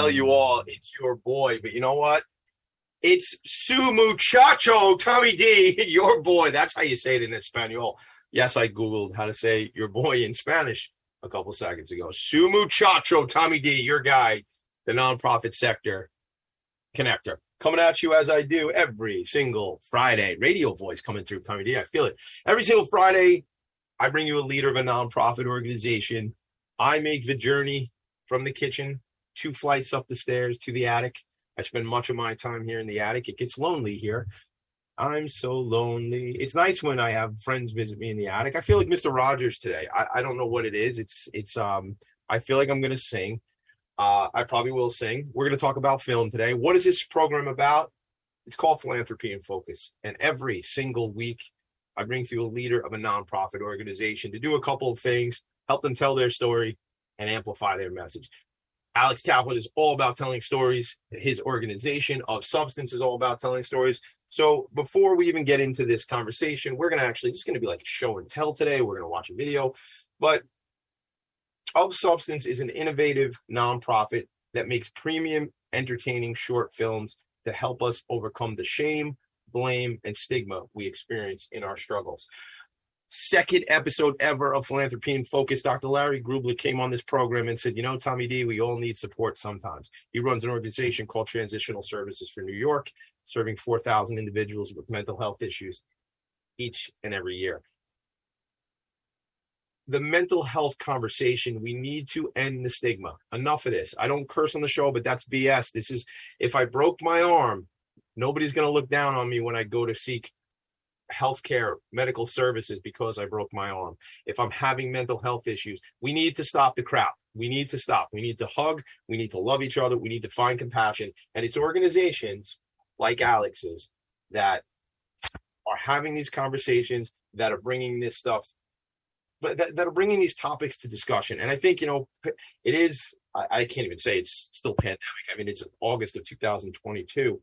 tell you all it's your boy, but you know what? It's su muchacho, Tommy D, your boy. That's how you say it in Espanol. Yes, I Googled how to say your boy in Spanish a couple seconds ago. Su muchacho, Tommy D, your guy, the nonprofit sector connector. Coming at you as I do every single Friday. Radio voice coming through, Tommy D. I feel it. Every single Friday, I bring you a leader of a nonprofit organization. I make the journey from the kitchen, two flights up the stairs to the attic. I spend much of my time here in the attic. It gets lonely here. I'm so lonely. It's nice when I have friends visit me in the attic. I feel like Mr. Rogers today. I, I don't know what it is. It's it's um I feel like I'm gonna sing. Uh, I probably will sing. We're gonna talk about film today. What is this program about? It's called Philanthropy in Focus. And every single week I bring through a leader of a nonprofit organization to do a couple of things, help them tell their story, and amplify their message. Alex Kaplan is all about telling stories. His organization of substance is all about telling stories. So before we even get into this conversation, we're to actually, it's to be like show and tell today. We're to watch a video. But Of Substance is an innovative nonprofit that makes premium, entertaining short films to help us overcome the shame, blame, and stigma we experience in our struggles second episode ever of Philanthropy in Focus, Dr. Larry Grubler came on this program and said, You know, Tommy D, we all need support sometimes. He runs an organization called Transitional Services for New York, serving 4,000 individuals with mental health issues each and every year. The mental health conversation, we need to end the stigma. Enough of this. I don't curse on the show, but that's BS. This is, if I broke my arm, nobody's going to look down on me when I go to seek healthcare, medical services because I broke my arm. If I'm having mental health issues, we need to stop the crap. We need to stop. We need to hug. We need to love each other. We need to find compassion. And it's organizations like Alex's that are having these conversations that are bringing this stuff but that, that are bringing these topics to discussion and i think you know it is I, I can't even say it's still pandemic i mean it's august of 2022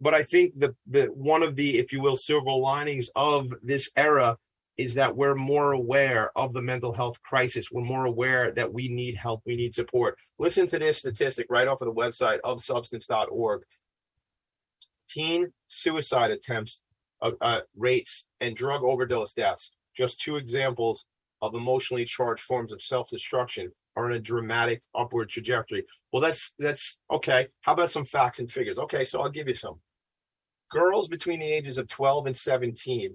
but I think the the one of the, if you will, silver linings of this era is that we're more aware of the mental health crisis. We're more aware that we need help, we need support. Listen to this statistic right off of the website of substance.org. Teen suicide attempts, uh, uh, rates, and drug overdose deaths, just two examples of emotionally charged forms of self destruction, are on a dramatic upward trajectory. Well, that's that's okay. How about some facts and figures? Okay, so I'll give you some girls between the ages of 12 and 17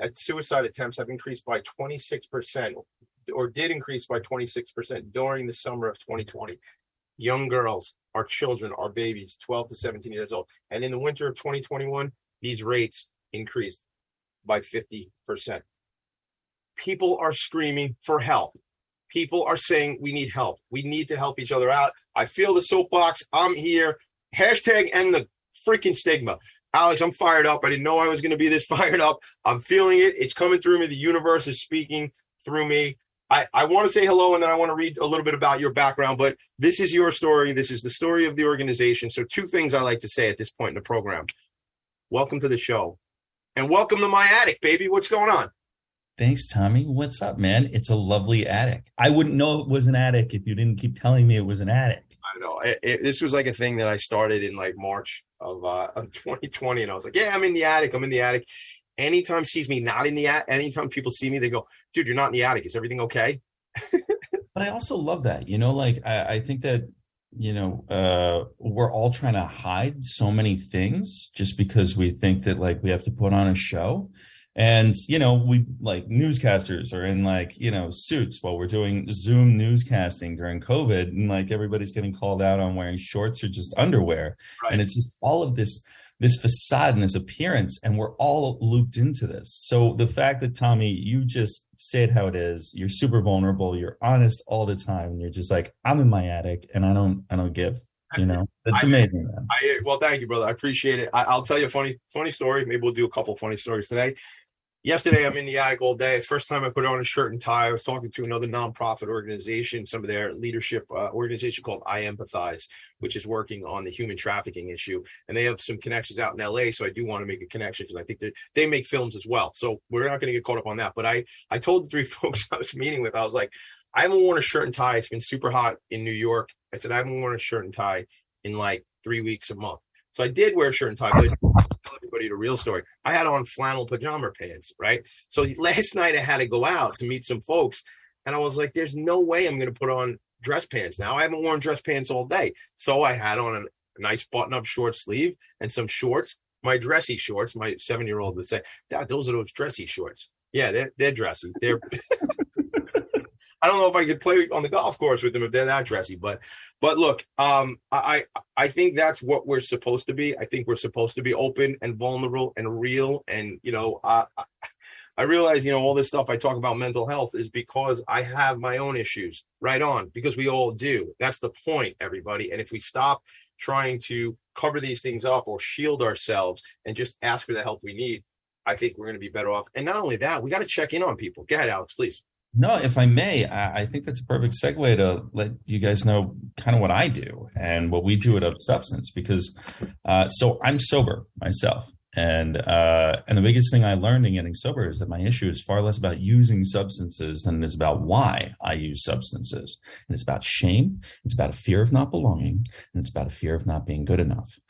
at suicide attempts have increased by 26% or did increase by 26% during the summer of 2020 young girls our children our babies 12 to 17 years old. And in the winter of 2021 these rates increased by 50% people are screaming for help. People are saying we need help. We need to help each other out. I feel the soapbox. I'm here. Hashtag end the freaking stigma. Alex, I'm fired up. I didn't know I was going to be this fired up. I'm feeling it. It's coming through me. The universe is speaking through me. I, I want to say hello and then I want to read a little bit about your background, but this is your story. This is the story of the organization. So, two things I like to say at this point in the program. Welcome to the show and welcome to my attic, baby. What's going on? Thanks, Tommy. What's up, man? It's a lovely attic. I wouldn't know it was an attic if you didn't keep telling me it was an attic. I know. It, it, this was like a thing that I started in like March of uh of 2020 and I was like, yeah, I'm in the attic. I'm in the attic. Anytime sees me not in the attic, anytime people see me, they go, dude, you're not in the attic. Is everything okay? but I also love that. You know, like I, I think that you know uh we're all trying to hide so many things just because we think that like we have to put on a show and you know we like newscasters are in like you know suits while we're doing zoom newscasting during covid and like everybody's getting called out on wearing shorts or just underwear. Right. and it's just all of this this facade and this appearance and we're all looped into this. So the fact that tommy you just say it how it is you're super vulnerable you're honest all the time and you're just like i'm in my attic and i don't i don't give you know? It's amazing I, well thank you brother. I appreciate it. I, will tell you a funny funny story. Maybe we'll do a couple funny stories today yesterday I'm in the attic all day. First time I put on a shirt and tie. I was talking to another nonprofit organization, some of their leadership uh, organization called iEmpathize, which is working on the human trafficking issue. And they have some connections out in LA. So I do want to make a connection because I think they make films as well. So we're not going to get caught up on that. But I, I told the three folks I was meeting with, I was like, I haven't worn a shirt and tie. It's been super hot in New York I said, I haven't worn a shirt and tie in like three weeks a month. So I did wear a shirt and tie, but everybody the real story. I had on flannel pajama pants, right? So last night I had to go out to meet some folks, and I was like, "There's no way I'm going to put on dress pants now. I haven't worn dress pants all day." So I had on a nice button-up short sleeve and some shorts, my dressy shorts. My seven-year-old would say, "Dad, those are those dressy shorts." Yeah, they're they're dressy. They're I don't know if I could play on the golf course with them if they're that dressy, but but look, um, I I think that's what we're supposed to be. I think we're supposed to be open and vulnerable and real, and you know, I I realize you know all this stuff I talk about mental health is because I have my own issues. Right on, because we all do. That's the point, everybody. And if we stop trying to cover these things up or shield ourselves and just ask for the help we need, I think we're going to be better off. And not only that, we got to check in on people. Ahead, Alex, please. No, if I may, I, think that's a perfect segue to let you guys know kind of what I do and what we do at Of Substance because uh, so I'm sober myself. And uh, and the biggest thing I learned in getting sober is that my issue is far less about using substances than it is about why I use substances. And it's about shame, it's about a fear of not belonging, and it's about a fear of not being good enough.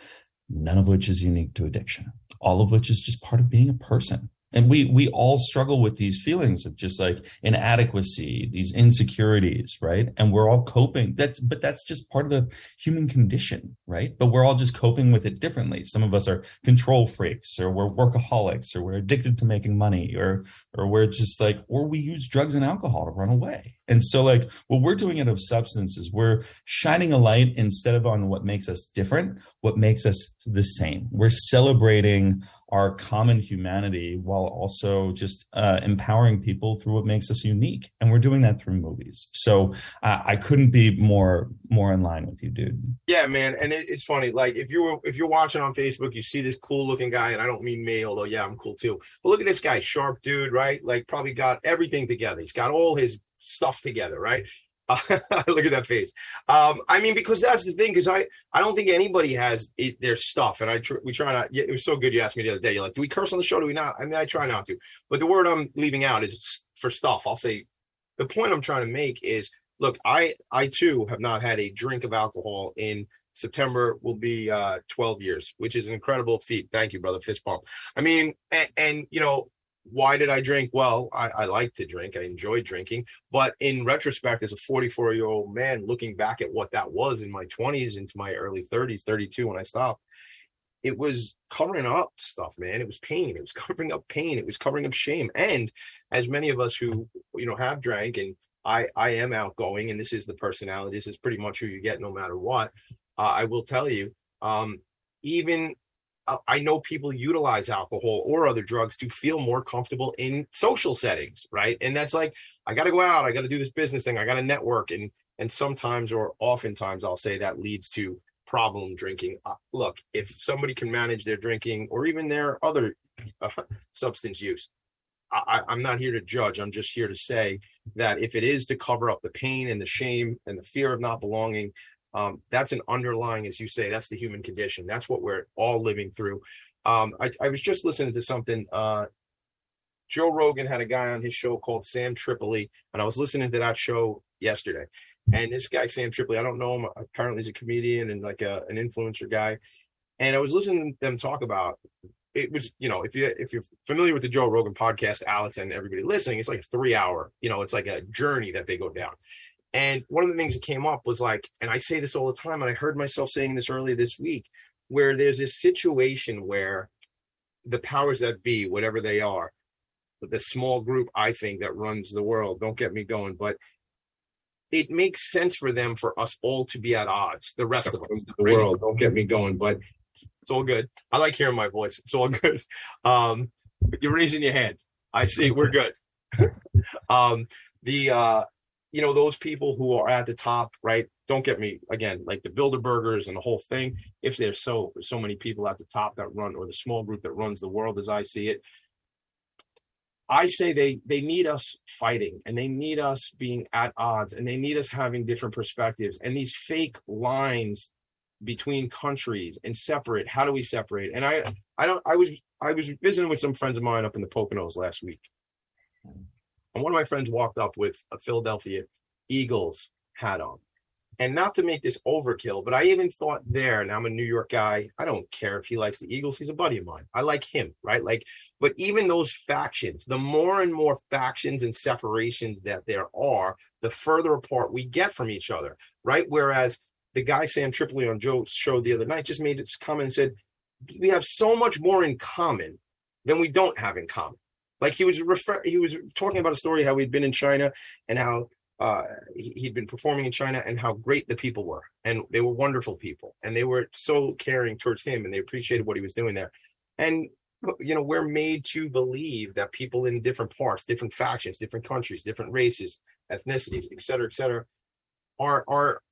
None of which is unique to addiction. All of which is just part of being a person and we we all struggle with these feelings of just like inadequacy these insecurities right? And we're all coping that's but that's just part of the human condition right? But we're all just coping with it differently. Some of us are control freaks or we're workaholics or we're addicted to making money or or we're just like or we use drugs and alcohol to run away. And so like what we're doing out of substance is we're shining a light instead of on what makes us different what makes us the same. We're celebrating our common humanity while also just uh, empowering people through what makes us unique. And we're doing that through movies. So i couldn't be more more in line with you dude. Yeah man. And it, it's funny. Like if you were if you're watching on facebook you see this cool looking guy and i don't mean me although yeah i'm cool too. But look at this guy sharp dude right? Like probably got everything together. He's got all his stuff together right look at that face. Um, I mean, because that's the thing. Because I, I don't think anybody has it, their stuff, and I tr- we try not. It was so good. You asked me the other day. You're like, do we curse on the show? Do we not? I mean, I try not to. But the word I'm leaving out is for stuff. I'll say the point I'm trying to make is, look, I, I too have not had a drink of alcohol in September will be uh, 12 years, which is an incredible feat. Thank you, brother. Fist bump. I mean, and, and you know, why did I drink? Well, I, I like to drink. I enjoy drinking. But in retrospect, as a 44 year old man, looking back at what that was in my 20s into my early 30s, 32 when I stopped, it was covering up stuff, man. It was pain. It was covering up pain. It was covering up shame. And as many of us who, you know, have drank and I, I am outgoing and this is the personality, this is pretty much who you get no matter what. Uh, I will tell you, um, even I know people utilize alcohol or other drugs to feel more comfortable in social settings, right? And that's like, I got to go out, I got to do this business thing, I got to network, and and sometimes or oftentimes I'll say that leads to problem drinking. Uh, look, if somebody can manage their drinking or even their other uh, substance use, I, I'm not here to judge. I'm just here to say that if it is to cover up the pain and the shame and the fear of not belonging, um, that's an underlying, as you say, that's the human condition. That's what we're all living through. Um, I, I, was just listening to something. Uh, Joe Rogan had a guy on his show called Sam Tripoli, and I was listening to that show yesterday. And this guy, Sam Tripoli, I don't know him. Apparently, he's a comedian and like a, an influencer guy. And I was listening to them talk about it was you know if you if you're familiar with the Joe Rogan podcast, Alex and everybody listening, it's like a three hour you know it's like a journey that they go down. And one of the things that came up was like, and I say this all the time, and I heard myself saying this earlier this week, where there's this situation where the powers that be, whatever they are, but the small group I think that runs the world, don't get me going, but it makes sense for them for us all to be at odds. The rest of us, the world, don't get me going, but it's all good. I like hearing my voice. It's all good. Um, you're raising your hand. I see. We're good. um, the uh, you know those people who are at the top right? Don't get me again like the bilderbergers and the whole thing. If there's so so many people at the top that run or the small group that runs the world as i see it i say they they need us fighting and they need us being at odds and they need us having different perspectives. And these fake lines between countries and separate how do we separate? And i i don't i was i was visiting with some friends of mine up in the poconos last week and one of my friends walked up with a Philadelphia Eagles hat on. And not to make this overkill, but I even thought there, and I'm a New York guy. I don't care if he likes the Eagles. He's a buddy of mine. I like him, right? Like, but even those factions, the more and more factions and separations that there are, the further apart we get from each other, right? Whereas the guy Sam Tripoli on Joe's show the other night just made it comment and said, we have so much more in common than we don't have in common. Like he was refer- he was talking about a story how he'd been in China and how uh, he'd been performing in China and how great the people were, and they were wonderful people, and they were so caring towards him, and they appreciated what he was doing there. And you know, we're made to believe that people in different parts, different factions, different countries, different races, ethnicities, et cetera, et cetera, are are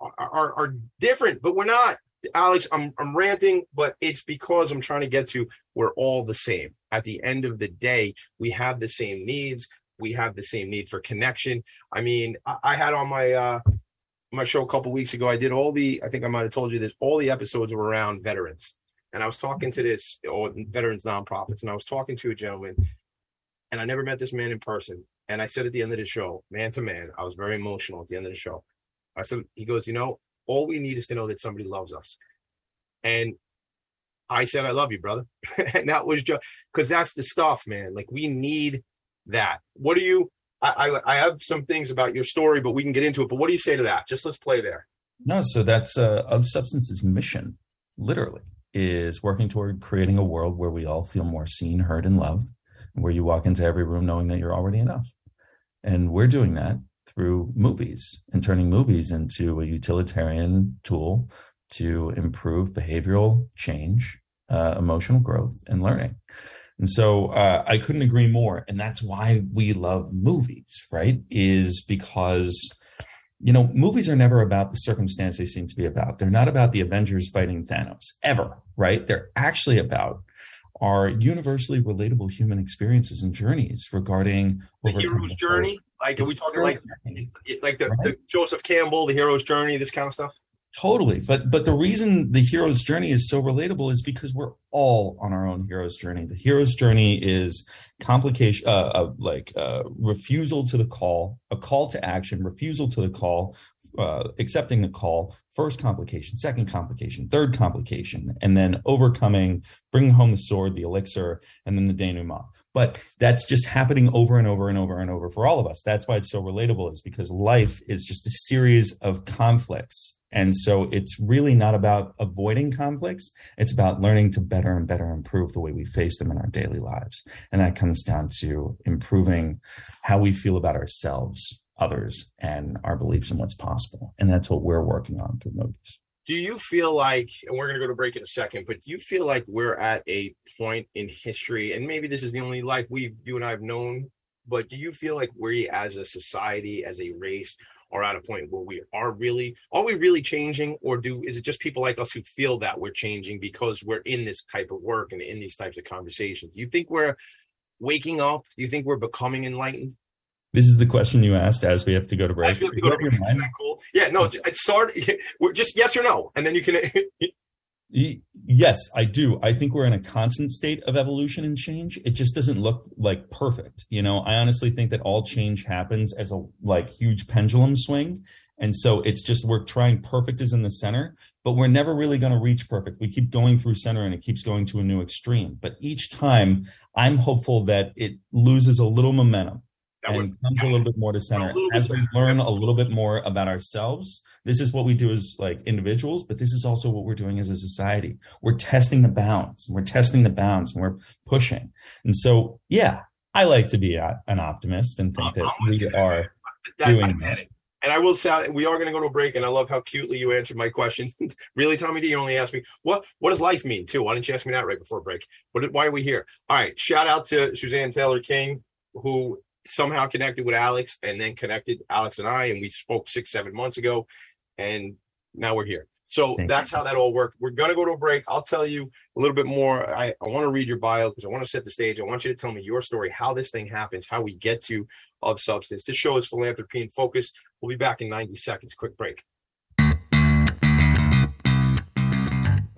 are are different, but we're not. Alex, I'm I'm ranting, but it's because I'm trying to get to we're all the same. At the end of the day, we have the same needs we have the same need for connection. I mean, I, I had on my uh my show a couple weeks ago. I did all the I think I might have told you this. All the episodes were around veterans, and I was talking to this or veterans nonprofits, and I was talking to a gentleman, and I never met this man in person. And I said at the end of the show, man to man, I was very emotional at the end of the show. I said, he goes, you know, all we need is to know that somebody loves us. And I said, I love you, brother. and that was just because that's the stuff, man. Like we need that. What do you? I, I, I have some things about your story, but we can get into it. But what do you say to that? Just let's play there. No, so that's uh, of substance's mission, literally, is working toward creating a world where we all feel more seen, heard, and loved, where you walk into every room knowing that you're already enough. And we're doing that through movies and turning movies into a utilitarian tool to improve behavioral change, uh, emotional growth, and learning. And so uh, I couldn't agree more. And that's why we love movies, right? Is because, you know, movies are never about the circumstance they seem to be about. They're not about the Avengers fighting Thanos ever, right? They're actually about our universally relatable human experiences and journeys regarding the hero's journey. Like, are we talking like like the, right? the Joseph Campbell, the hero's journey, this kind of stuff? Totally. But but the reason the hero's journey is so relatable is because we're all on our own hero's journey. The hero's journey is complication uh, uh like uh refusal to the call, a call to action, refusal to the call, uh, accepting the call, first complication, second complication, third complication, and then overcoming, bringing home the sword, the elixir, and then the denouement. But that's just happening over and over and over and over for all of us. That's why it's so relatable, is because life is just a series of conflicts and so it's really not about avoiding conflicts. It's about learning to better and better improve the way we face them in our daily lives. And that comes down to improving how we feel about ourselves, others, and our beliefs in what's possible. And that's what we're working on through movies. Do you feel like, and we're going to go to break in a second, but do you feel like we're at a point in history, and maybe this is the only life we, you and I have known, but do you feel like we as a society, as a race, are at a point where we are really are we really changing or do is it just people like us who feel that we're changing because we're in this type of work and in these types of conversations do you think we're waking up do you think we're becoming enlightened this is the question you asked as we have to go to break. As we have to go to break. Isn't that cool? Yeah, no, it's start. We're just yes or no, and then you can Yes, I do. I think we're in a constant state of evolution and change. It just doesn't look like perfect. You know, I honestly think that all change happens as a like huge pendulum swing. And so it's just we're trying perfect is in the center, but we're never really going to reach perfect. We keep going through center and it keeps going to a new extreme. But each time I'm hopeful that it loses a little momentum that and comes a little bit more to center as we learn a little bit more about ourselves this is what we do as like individuals but this is also what we're doing as a society we're testing the bounds we're testing the bounds and we're pushing and so yeah i like to be a, an optimist and think that we are that, doing that. And I will say we are going to go to a break, and I love how cutely you answered my question. really, Tommy D, you only asked me what what does life mean too. Why didn't you ask me that right before break? What, why are we here? All right, shout out to Suzanne Taylor King, who somehow connected with Alex and then connected Alex and I, and we spoke six, seven months ago, and now we're here. So Thank that's you. how that all worked. We're gonna go to a break. I'll tell you a little bit more. I, I want to read your bio because I want to set the stage. I want you to tell me your story, how this thing happens, how we get to of substance. This show is philanthropy in focus. We'll be back in 90 seconds. Quick break.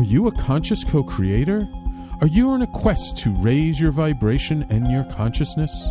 Are you a conscious co creator? Are you on a quest to raise your vibration and your consciousness?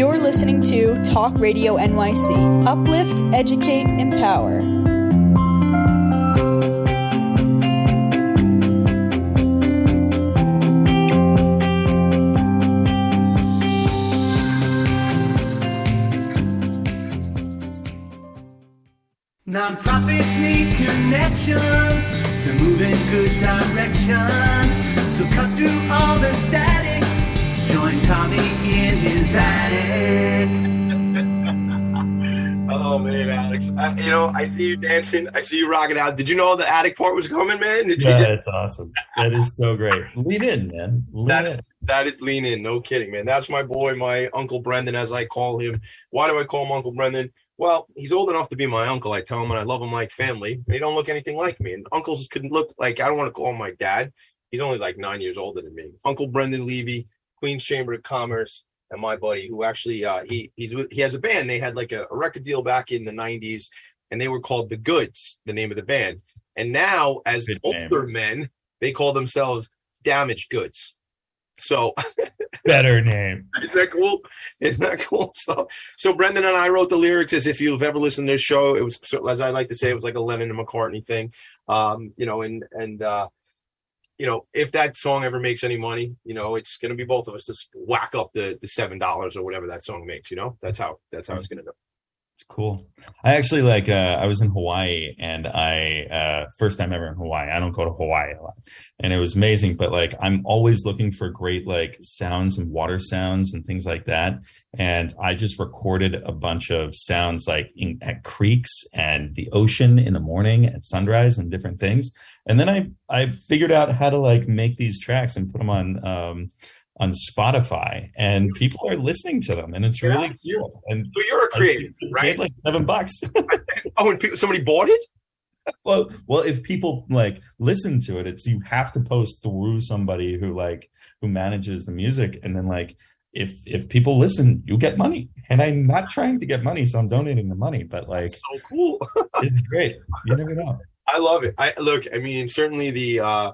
You're listening to Talk Radio NYC. Uplift, educate, empower. Nonprofits need connections to move in good directions. So cut through all the static. Join Tommy in his attic. Oh man, Alex! I, you know, I see you dancing. I see you rocking out. Did you know the attic part was coming, man? Did you? Yeah, it's awesome. That is so great. Lean in, man. Lean That, in. that is lean in. No kidding, man. That's my boy, my Uncle Brendan, as I call him. Why do I call him Uncle Brendan? Well, he's old enough to be my uncle. I tell him, and I love him like family. They don't look anything like me, and uncles couldn't look like. I don't want to call him my dad. He's only like nine years older than me. Uncle Brendan Levy, Queens Chamber of Commerce, and my buddy, who actually uh, he he's with, he has a band. They had like a, a record deal back in the '90s, and they were called the Goods, the name of the band. And now, as Good name. older men, they call themselves Damaged Goods. So Better name. is that cool? Isn't that cool stuff? So Brendan and I wrote the lyrics. As if you've ever listened to this show, it was as I like to say, it was like a Lennon and McCartney thing. Um, you know, and and uh, you know, if that song ever makes any money, you know, it's going to be both of us just whack up the the seven dollars or whatever that song makes. You know, that's how that's how hmm. it's going to go. It's cool. I actually like uh I was in Hawaii and I uh first time ever in Hawaii. I don't go to Hawaii a lot. And it was amazing, but like I'm always looking for great like sounds and water sounds and things like that. And I just recorded a bunch of sounds like in, at creeks and the ocean in the morning at sunrise and different things. And then I I figured out how to like make these tracks and put them on um on Spotify and people are listening to them and it's Yeah, really cool. And So you're a creative, right? paid like seven bucks. Oh, and people, somebody bought it. well, well, if people like listen to it, it's you have to post through somebody who like who manages the music, and then like if if people listen, you get money. And I'm not trying to get money, so I'm donating the money. But like, So cool. it's great. You never know. I love it. I look. I mean, certainly the uh,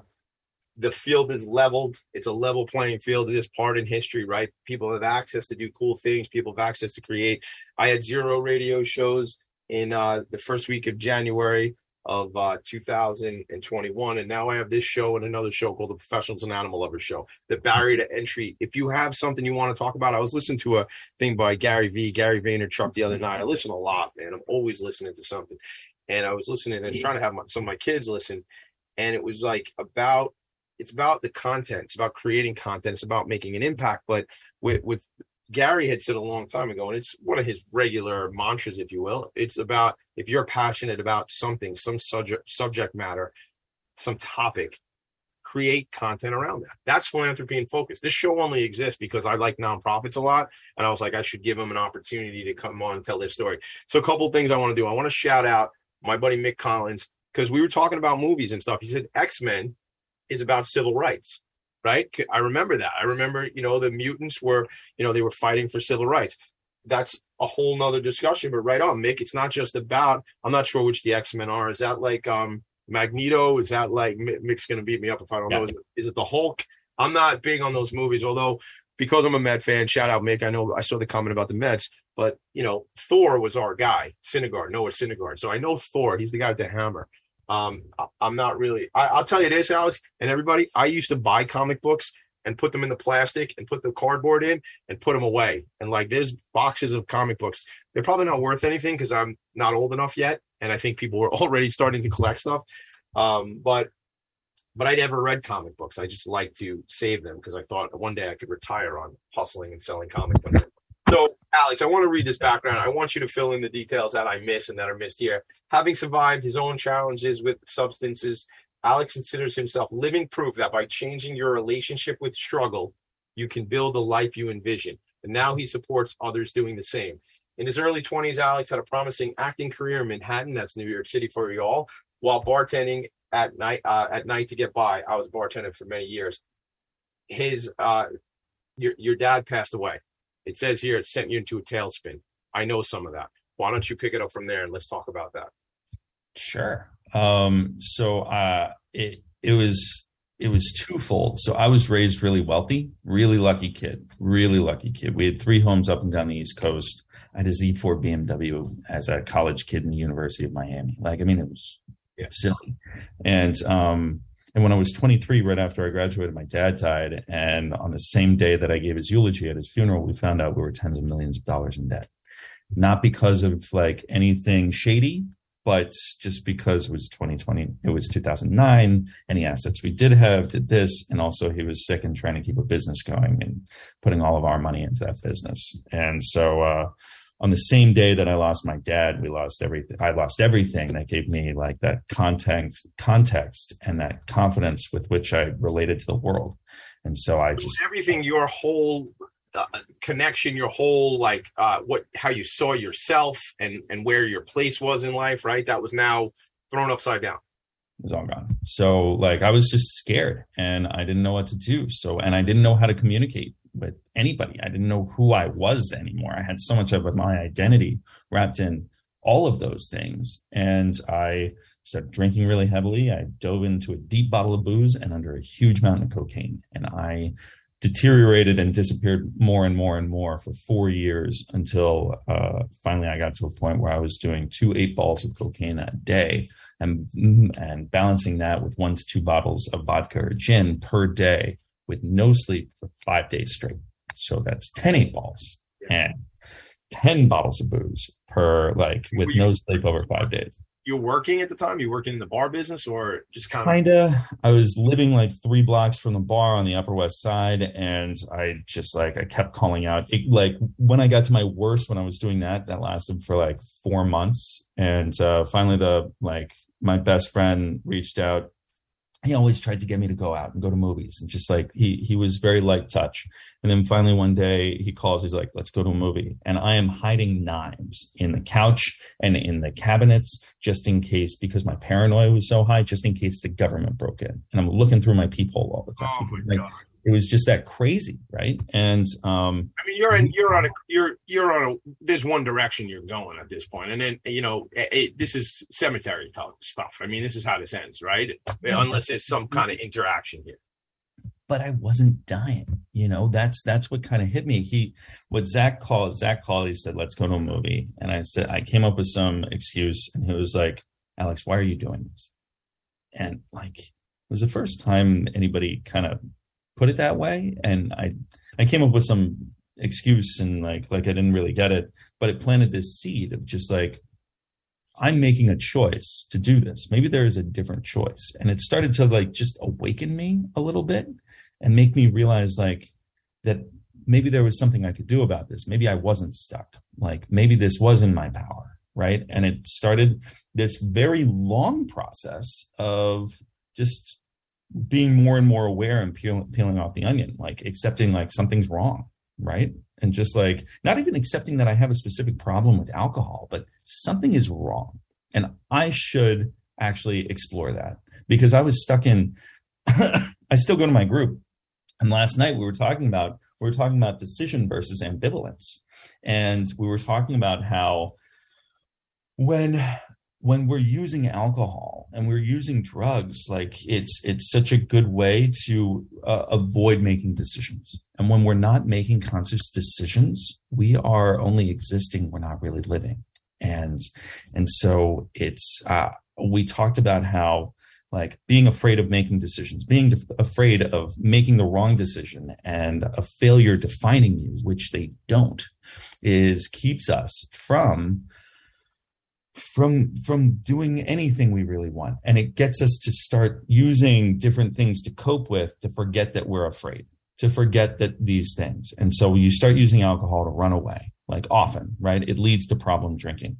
the field is leveled. It's a level playing field. This part in history, right? People have access to do cool things. People have access to create. I had zero radio shows in uh, the first week of January of uh, 2021, and now I have this show and another show called the Professionals and Animal Lovers Show. The barrier to entry. If you have something you want to talk about, I was listening to a thing by Gary V, Gary Vaynerchuk the other night. I listen a lot, man. I'm always listening to something and I was listening and I was trying to have my, some of my kids listen, and it was like about it's about the content, it's about creating content, it's about making an impact. But with with Gary had said a long time ago, and it's one of his regular mantras, if you will. It's about if you're passionate about something, some subject subject matter, some topic, create content around that. That's philanthropy in focus. This show only exists because I like nonprofits a lot, and I was like, I should give them an opportunity to come on and tell their story. So, a couple things I want to do. I want to shout out my buddy Mick Collins because we were talking about movies and stuff. He said X Men is about civil rights, right? I remember that. I remember, you know, the mutants were, you know, they were fighting for civil rights. that's a whole nother discussion. But right on, Mick. It's not just about. I'm not sure which the X Men are. Is that like um Magneto? Is that like Mick's going to beat me up if I don't Yeah. know? Is it, is it the Hulk? I'm not big on those movies, although because I'm a Met fan. Shout out Mick. I know I saw the comment about the Mets, but you know Thor was our guy, Syndergaard, Noah Syndergaard. So I know Thor. He's the guy with the hammer. Um, I'm not really. I, I'll tell you this, Alex, and everybody. I used to buy comic books and put them in the plastic and put the cardboard in and put them away. And like there's boxes of comic books. They're probably not worth anything because I'm not old enough yet, and I think people were already starting to collect stuff. Um, but but I never read comic books. I just like to save them because I thought one day I could retire on hustling and selling comic books. So, Alex, I want to read this background. I want you to fill in the details that I miss and that are missed here. Having survived his own challenges with substances, Alex considers himself living proof that by changing your relationship with struggle, you can build the life you envision. And now he supports others doing the same. In his early 20s, Alex had a promising acting career in Manhattan, that's New York City for you all, while bartending at night uh, at night to get by. I was bartending for many years. His uh, your your dad passed away. It says here it sent you into a tailspin. I know some of that. Why don't you pick it up from there and let's talk about that? Sure. Um, so uh, it it was it was twofold. So I was raised really wealthy, really lucky kid, really lucky kid. We had three homes up and down the East Coast. I had a Z4 BMW as a college kid in the University of Miami. Like, I mean, it was Yeah. silly. And um, and when I was 23, right after I graduated, my dad died. And on the same day that I gave his eulogy at his funeral, we found out we were tens of millions of dollars in debt. Not because of like anything shady, but just because it was 2020, it was 2009, any assets we did have did this. And also he was sick and trying to keep a business going and putting all of our money into that business. And so, uh, on the same day that I lost my dad, we lost everything. I lost everything that gave me like that context, context and that confidence with which I related to the world. And so I just, everything your whole uh, connection your whole like uh what how you saw yourself and and where your place was in life right that was now thrown upside down It was all gone. So like I was just scared and I didn't know what to do. So and I didn't know how to communicate with anybody. I didn't know who I was anymore. I had so much of my identity wrapped in all of those things. And I started drinking really heavily. I dove into a deep bottle of booze and under a huge mountain of cocaine. And I deteriorated and disappeared more and more and more for four years until uh, finally I got to a point where I was doing two eight balls of cocaine a day and and balancing that with one to two bottles of vodka or gin per day with no sleep for five days straight. So that's 10 eight balls and 10 bottles of booze per like with no sleep over five days. You're working at the time you working in the bar business or just kind of Kinda. I was living like three blocks from the bar on the Upper West Side, and I just like I kept calling out. It, like when I got to my worst, when I was doing that, that lasted for like four months, and uh, finally the like my best friend reached out. He always tried to get me to go out and go to movies, and just like he he was very light touch. And then finally one day he calls. He's like, "Let's go to a movie," and I am hiding knives in the couch and in the cabinets just in case because my paranoia was so high, just in case the government broke in. And I'm looking through my peephole all the time. oh like, it was just that crazy, right? And um, i mean you're in you're on a you're you're on a there's one direction you're going at this point and then you know it, it- this is cemetery talk stuff i mean this is how this ends right unless there's some kind of interaction here but I wasn't dying. You know, that's that's what kind of hit me. He what Zach called Zach called, he said, Let's go to a movie. And I said, I came up with some excuse and he was like, Alex, why are you doing this? And like it was the first time anybody kind of put it that way. And I I came up with some excuse and like like I didn't really get it, but it planted this seed of just like I'm making a choice to do this. Maybe there is a different choice. And it started to like just awaken me a little bit and make me realize like that maybe there was something I could do about this. Maybe I wasn't stuck. Like maybe this was in my power. Right. And it started this very long process of just being more and more aware and peel, peeling off the onion, like accepting like something's wrong. Right. And just like not even accepting that I have a specific problem with alcohol, but something is wrong. And I should actually explore that because I was stuck in, I still go to my group. And last night we were talking about we were talking about decision versus ambivalence. And we were talking about how when when we're using alcohol and we're using drugs like it's it's such a good way to uh, avoid making decisions and when we're not making conscious decisions we are only existing we're not really living and and so it's uh, we talked about how like being afraid of making decisions being afraid of making the wrong decision and a failure defining you which they don't is keeps us from from from doing anything we really want. And it gets us to start using different things to cope with to forget that we're afraid to forget that these things. And so you start using alcohol to run away like often right? It leads to problem drinking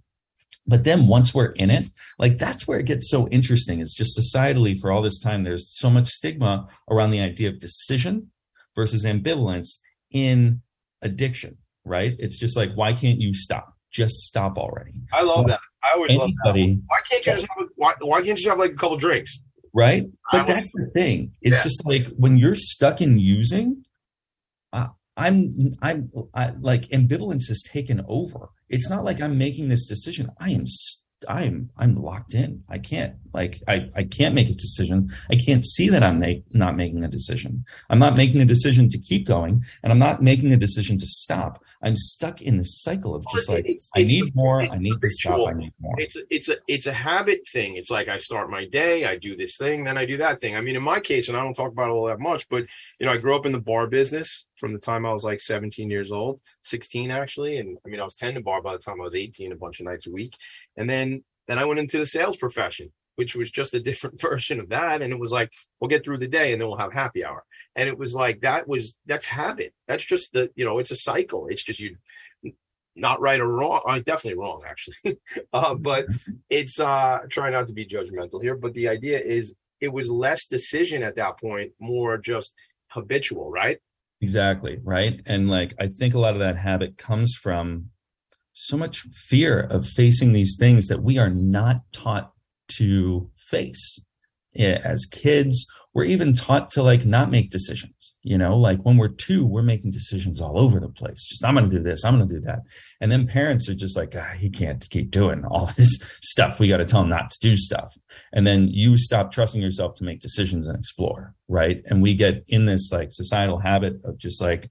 but then once we're in it like that's where it gets so interesting it's just societally for all this time there's so much stigma around the idea of decision versus ambivalence in addiction right it's just like why can't you stop just stop already I love that. I always love that. Why can't you just have a, why, why can't you just have like a couple drinks? Right. But that's the thing. It's yeah. just like when you're stuck in using, uh, I'm I'm I, like ambivalence has taken over. It's not like I'm making this decision. I am I'm I'm locked in. I can't like I I can't make a decision. I can't see that I'm make, not making a decision. I'm not making a decision to keep going, and I'm not making a decision to stop. I'm stuck in this cycle of just like it's, I need more. I need to stop. I need more. It's a, it's a it's a habit thing. It's like I start my day, I do this thing, then I do that thing. I mean, in my case, and I don't talk about it all that much, but you know, I grew up in the bar business from the time I was like 17 years old, 16 actually, and I mean, I was tending bar by the time I was 18, a bunch of nights a week, and then then I went into the sales profession which was just a different version of that. And it was like, we'll get through the day and then we'll have happy hour. And it was like, that was, that's habit. That's just the, you know, it's a cycle. It's just you, not right or wrong. I'm uh, definitely wrong, actually. uh, but it's, uh, try not to be judgmental here. But the idea is it was less decision at that point, more just habitual, right? Exactly. Right. And like, I think a lot of that habit comes from so much fear of facing these things that we are not taught to face as kids. We're even taught to like not make decisions you know? Like when we're two we're making decisions all over the place. Just i'm gonna do this i'm gonna do that. And then parents are just like ah, he can't keep doing all this stuff. We got to tell him not to do stuff. And then you stop trusting yourself to make decisions and explore right? And we get in this like societal habit of just like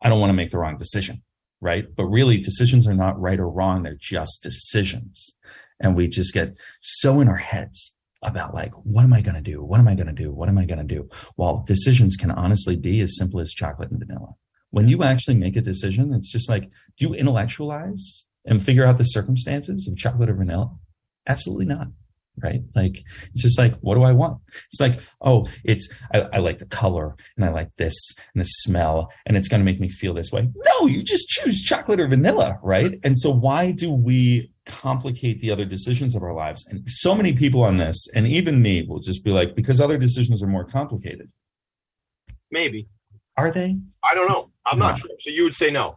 i don't want to make the wrong decision right? But really decisions are not right or wrong. They're just decisions and we just get so in our heads about like what am i going to do what am i going to do what am i going to do while decisions can honestly be as simple as chocolate and vanilla when you actually make a decision it's just like do you intellectualize and figure out the circumstances of chocolate or vanilla absolutely not right? Like it's just like, what do I want? It's like, oh, it's I, I like the color and I like this and the smell, and it's gonna make me feel this way. No, you just choose chocolate or vanilla, right? And so why do we complicate the other decisions of our lives? And so many people on this, and even me, will just be like, because other decisions are more complicated. Maybe. Are they? I don't know. I'm no. not sure. So you would say no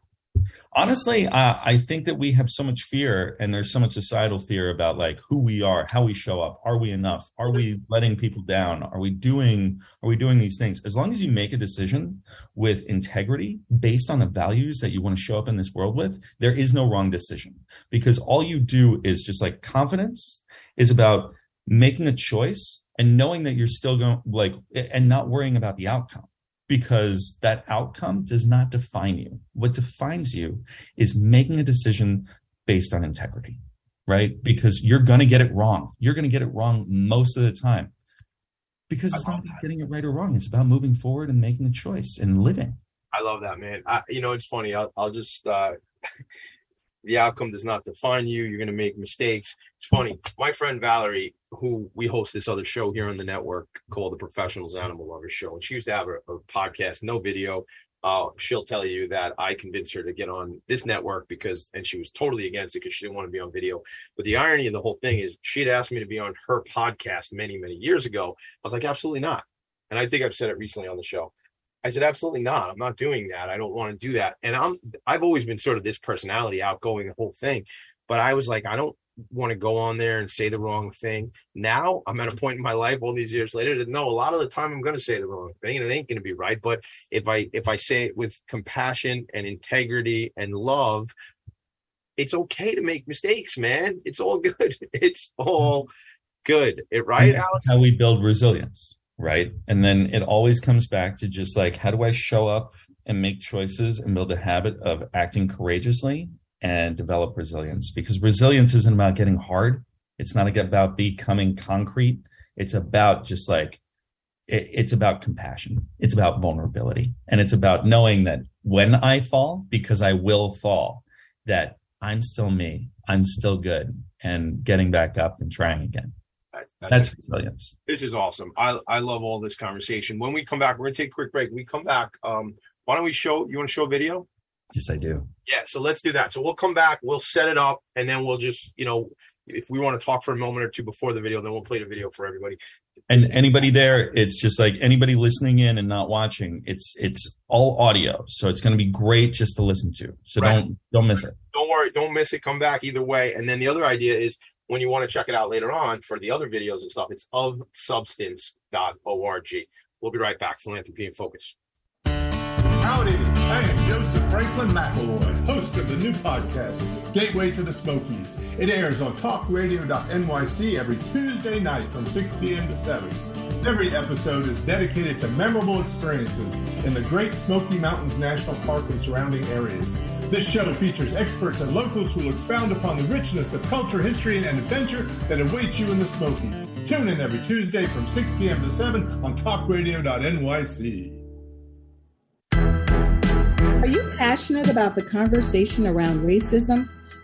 honestly i think that we have so much fear and there's so much societal fear about like who we are how we show up. Are we enough? Are we letting people down? Are we doing are we doing these things? As long as you make a decision with integrity based on the values that you want to show up in this world with there is no wrong decision. Because all you do is just like confidence is about making a choice and knowing that you're still going like and not worrying about the outcome because that outcome does not define you. What defines you is making a decision based on integrity, right? Because you're going to get it wrong. You're going to get it wrong most of the time because it's not about getting it right or wrong. It's about moving forward and making a choice and living. I love that, man. I, you know, it's funny. I'll, I'll just, uh, the outcome does not define you. You're going to make mistakes. It's funny. My friend Valerie, who we host this other show here on the network called the Professionals Animal Lovers Show, and she used to have a, a podcast, no video. Uh, she'll tell you that I convinced her to get on this network because, and she was totally against it because she didn't want to be on video. But the irony of the whole thing is, she'd asked me to be on her podcast many, many years ago. I was like, absolutely not. And I think I've said it recently on the show. I said, absolutely not. I'm not doing that. I don't want to do that. And I'm, I've always been sort of this personality, outgoing, the whole thing. But I was like, I don't, want to go on there and say the wrong thing. Now I'm at a point in my life, all these years later, that no, a lot of the time I'm going to say the wrong thing, and it ain't going to be right. But if I if I say it with compassion and integrity and love, it's okay to make mistakes, man. It's all good. It's all good. It right, Alex? how we build resilience, right? And then it always comes back to just like, how do I show up and make choices and build a habit of acting courageously and develop resilience? Because resilience isn't about getting hard. It's not about becoming concrete. It's about just like, it, it's about compassion. It's about vulnerability. And it's about knowing that when I fall, because I will fall, that I'm still me. I'm still good and getting back up and trying again. That- That's resilience. this is awesome. I I love all this conversation. When we come back, we're gonna take a quick break. We come back. Um, why don't we show? You want to show a video? Yes, I do. Yeah. So let's do that. So we'll come back. We'll set it up, and then we'll just you know, if we want to talk for a moment or two before the video, then we'll play the video for everybody. And anybody there, it's just like anybody listening in and not watching. It's it's all audio, so it's going to be great just to listen to. So Right. don't don't miss it. Don't worry. Don't miss it. Come back either way. And then the other idea is when you want to check it out later on for the other videos and stuff, it's ofsubstance.org. We'll be right back. Philanthropy in Focus. Howdy, I am Joseph Franklin McElroy, host of the new podcast, Gateway to the Smokies. It airs on talkradio.nyc every Tuesday night from 6 p.m. to 7. Every episode is dedicated to memorable experiences in the Great Smoky Mountains National Park and surrounding areas. This show features experts and locals who will expound upon the richness of culture, history, and adventure that awaits you in the Smokies. Tune in every Tuesday from 6 p.m. to 7 on talkradio.nyc. Are you passionate about the conversation around racism?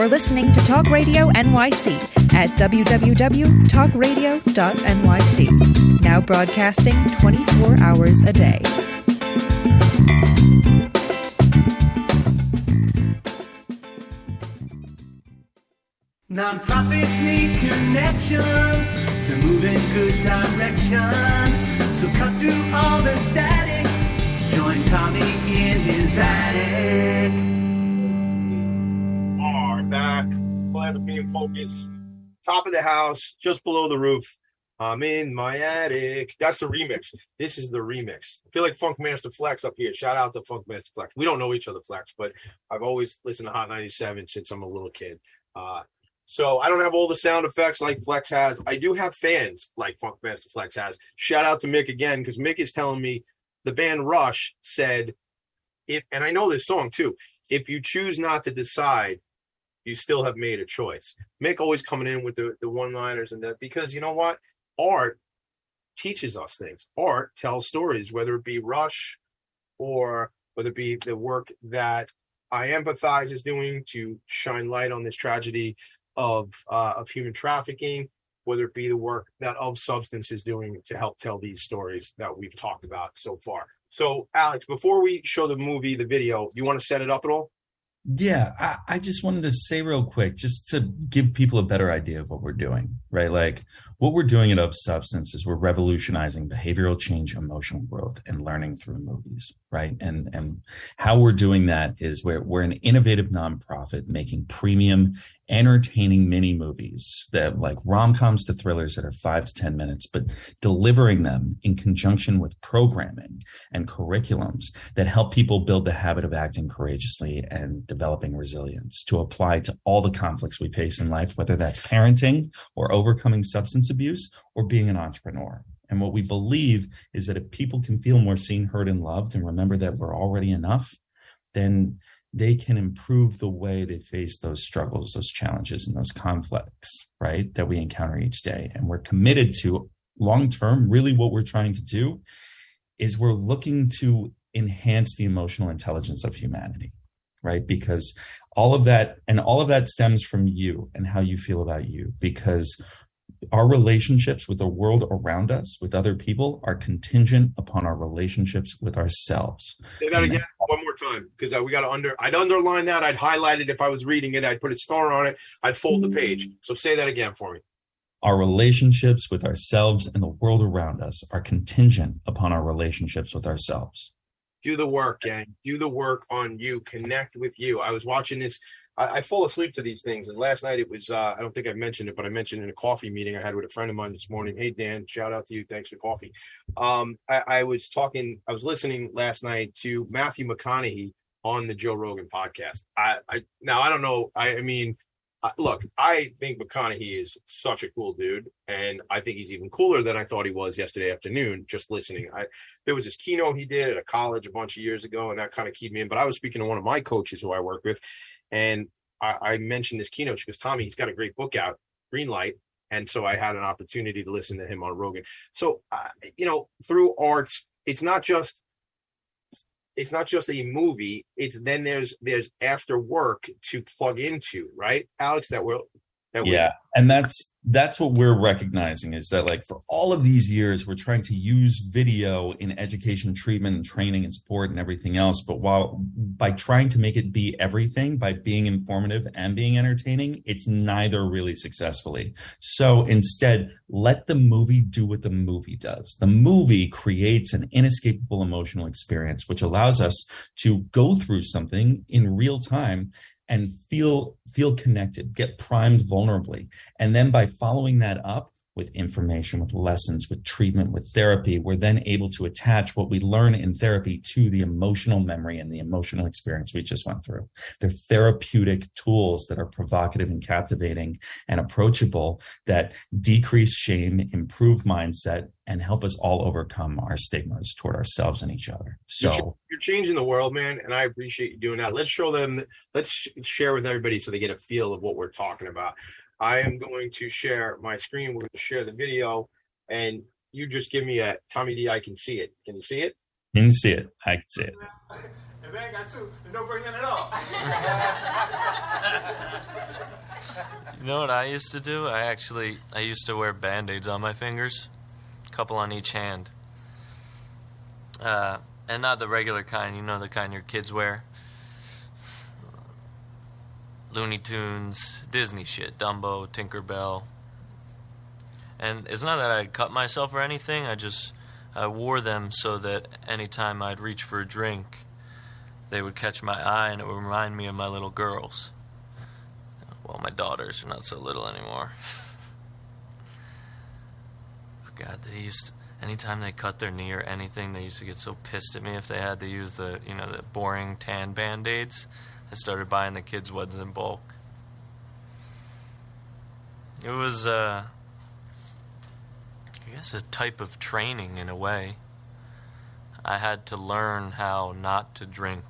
You're listening to Talk Radio NYC at www.talkradio.nyc. Now broadcasting 24 hours a day. Nonprofits need connections to move in good directions. So cut through all the static. Join Tommy in his attic. Back. Philanthropy in Focus. Top of the house, just below the roof. I'm in my attic. That's the remix. This is the remix. I feel like Funkmaster Flex up here. Shout out to Funkmaster Flex. We don't know each other, Flex, but I've always listened to Hot 97 since I'm a little kid. Uh, so I don't have all the sound effects like Flex has. I do have fans like Funkmaster Flex has. Shout out to Mick again because Mick is telling me the band Rush said, if and I know this song too. If you choose not to decide, you still have made a choice. Mick always coming in with the, the one liners and that because you know what? Art teaches us things. Art tells stories, whether it be Rush or whether it be the work that iEmpathize is doing to shine light on this tragedy of uh, of human trafficking, whether it be the work that Of Substance is doing to help tell these stories that we've talked about so far. So, Alex, before we show the movie, the video, you want to set it up at all? Yeah, I, I just wanted to say real quick, just to give people a better idea of what we're doing, right? Like what we're doing at Of Substance is we're revolutionizing behavioral change, emotional growth, and learning through movies, right? And and how we're doing that is we're we're an innovative nonprofit making premium, entertaining mini movies that like rom-coms to thrillers that are five to ten minutes, but delivering them in conjunction with programming and curriculums that help people build the habit of acting courageously and developing resilience to apply to all the conflicts we face in life, whether that's parenting or overcoming substance abuse or being an entrepreneur. And what we believe is that if people can feel more seen, heard, and loved and remember that we're already enough, then they can improve the way they face those struggles, those challenges, and those conflicts, right? That we encounter each day. And we're committed to long term, really what we're trying to do is we're looking to enhance the emotional intelligence of humanity, right? Because all of that, and all of that stems from you and how you feel about you, because our relationships with the world around us, with other people, are contingent upon our relationships with ourselves. Say that again one more time because we got to under. I'd underline that. I'd highlight it if I was reading it. I'd put a star on it. I'd fold the page. So say that again for me. Our relationships with ourselves and the world around us are contingent upon our relationships with ourselves. Do the work, gang. Do the work on you. Connect with you. I was watching this I, I, fall asleep to these things. And last night it was, uh, I don't think I mentioned it, but I mentioned in a coffee meeting I had with a friend of mine this morning. Hey, Dan, shout out to you. Thanks for coffee. Um, I, I was talking, I was listening last night to Matthew McConaughey on the Joe Rogan podcast. I, I now I don't know. I, I mean, look, I think McConaughey is such a cool dude, and I think he's even cooler than I thought he was yesterday afternoon. Just listening, I there was this keynote he did at a college a bunch of years ago, and that kind of keyed me in. But I was speaking to one of my coaches who I work with, and I, I mentioned this keynote. She goes, Tommy, he's got a great book out, Green Light. And so I had an opportunity to listen to him on Rogan. So, uh, you know, through arts, it's not just it's not just a movie it's then there's there's after work to plug into right? Alex that will that yeah. And that's that's what we're recognizing is that like for all of these years we're trying to use video in education treatment and training and support and everything else. But while by trying to make it be everything by being informative and being entertaining it's neither really successfully. So instead let the movie do what the movie does. The movie creates an inescapable emotional experience which allows us to go through something in real time and feel feel connected get primed vulnerably. And then by following that up with information, with lessons, with treatment, with therapy, we're then able to attach what we learn in therapy to the emotional memory and the emotional experience we just went through. They're therapeutic tools that are provocative and captivating and approachable that decrease shame, improve mindset, and help us all overcome our stigmas toward ourselves and each other. So you're changing the world, man, and I appreciate you doing that. Let's show them, let's share with everybody so they get a feel of what we're talking about. I am going to share my screen. We're going to share the video, and you just give me a Tommy D. I can see it. Can you see it? You can see it. I can see it. If I ain't got two, no bringing it all. you know what I used to do? I actually I used to wear band-aids on my fingers, a couple on each hand. Uh, and not the regular kind, you know, the kind your kids wear. Looney Tunes, Disney shit, Dumbo, Tinkerbell. And it's not that I cut myself or anything, I just I wore them so that anytime I'd reach for a drink, they would catch my eye and it would remind me of my little girls. Well, my daughters are not so little anymore. God, they used to, anytime they cut their knee or anything, they used to get so pissed at me if they had to use the you know the boring tan band aids. I started buying the kids' ones in bulk. It was, uh, I guess, a type of training in a way. I had to learn how not to drink.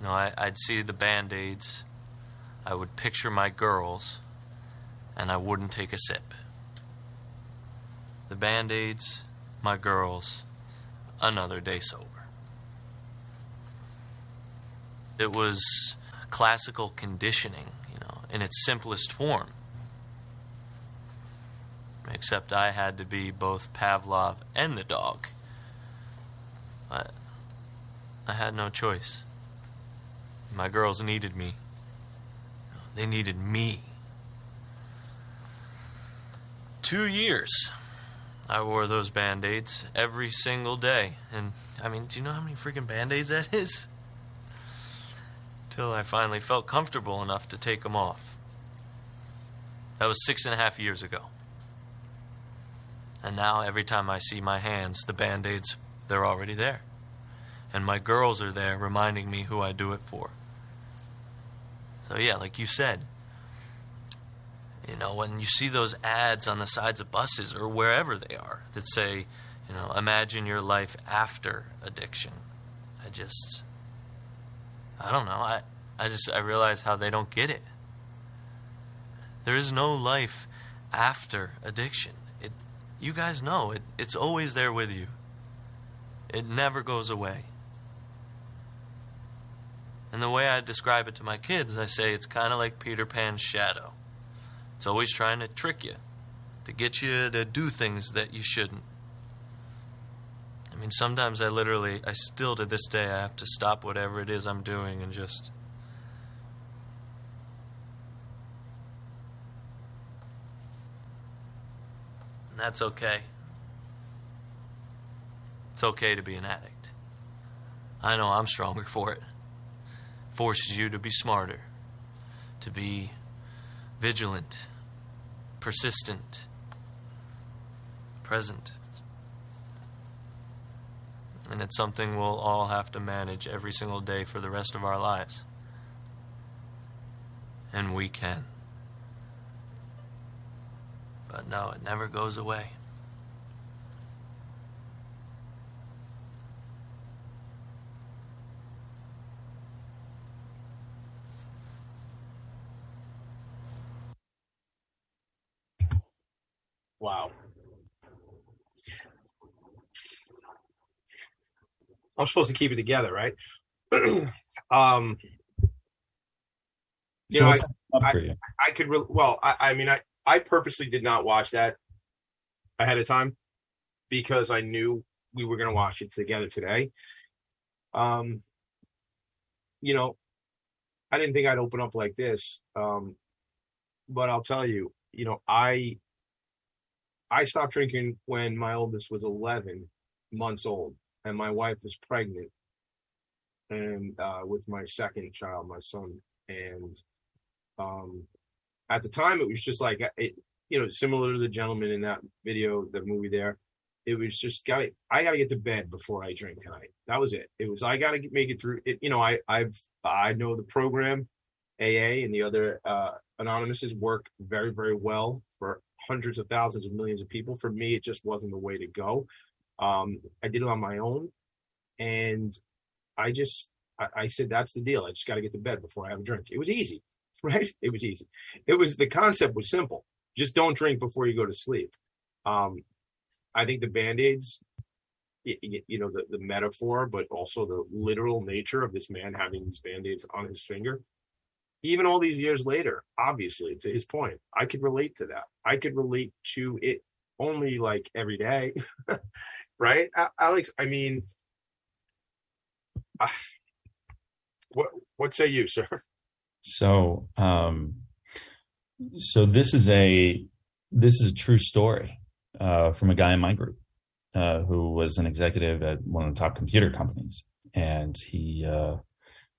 You know, I, I'd see the band aids, I would picture my girls, and I wouldn't take a sip. The band aids, my girls, another day sober. It was classical conditioning, you know, in its simplest form. Except I had to be both Pavlov and the dog. But I had no choice. My girls needed me. They needed me. Two years I wore those band aids every single day. And I mean, do you know how many freaking band aids that is? Till I finally felt comfortable enough to take them off. That was six and a half years ago. And now, every time I see my hands, the band aids, they're already there. And my girls are there reminding me who I do it for. So, yeah, like you said, you know, when you see those ads on the sides of buses or wherever they are that say, you know, imagine your life after addiction. I just, I don't know. I, I just, I realize how they don't get it. There is no life after addiction. It, you guys know it, it's always there with you. It never goes away. And the way I describe it to my kids, I say it's kind of like Peter Pan's shadow. It's always trying to trick you, to get you to do things that you shouldn't. I mean, sometimes I literally, I still to this day, I have to stop whatever it is I'm doing and just. And that's okay. It's okay to be an addict. I know I'm stronger for it. Forces you to be smarter, to be vigilant, persistent, present. And it's something we'll all have to manage every single day for the rest of our lives. And we can. But no, it never goes away. Wow. I'm supposed to keep it together, right? um, you So know, I, what's up for I, you? I could, re- well, I, I mean, I, I purposely did not watch that ahead of time because I knew we were going to watch it together today. Um, you know, I didn't think I'd open up like this. Um, but I'll tell you, you know, I, I stopped drinking when my oldest was 11 months old and my wife is pregnant and uh, with my second child, my son. And um, at the time, it was just like, it, you know, similar to the gentleman in that video, the movie there. It was just got to, I got to get to bed before I drink tonight. That was it. It was, I got to make it through it. You know, I, I've, I know the program AA and the other uh, anonymouses work very, very well for hundreds of thousands of millions of people. For me, it just wasn't the way to go. Um, I did it on my own, and I just I, I said that's the deal. I just got to get to bed before I have a drink. It was easy, right? It was easy. It was the concept was simple. Just don't drink before you go to sleep. Um, I think the band aids, you, you know, the the metaphor, but also the literal nature of this man having these band aids on his finger even all these years later, obviously, to his point, I could relate to that. I could relate to it only like every day, right? Alex, I mean, uh, what what say you, sir? So, um, so this is a this is a true story uh, from a guy in my group uh, who was an executive at one of the top computer companies, and he uh,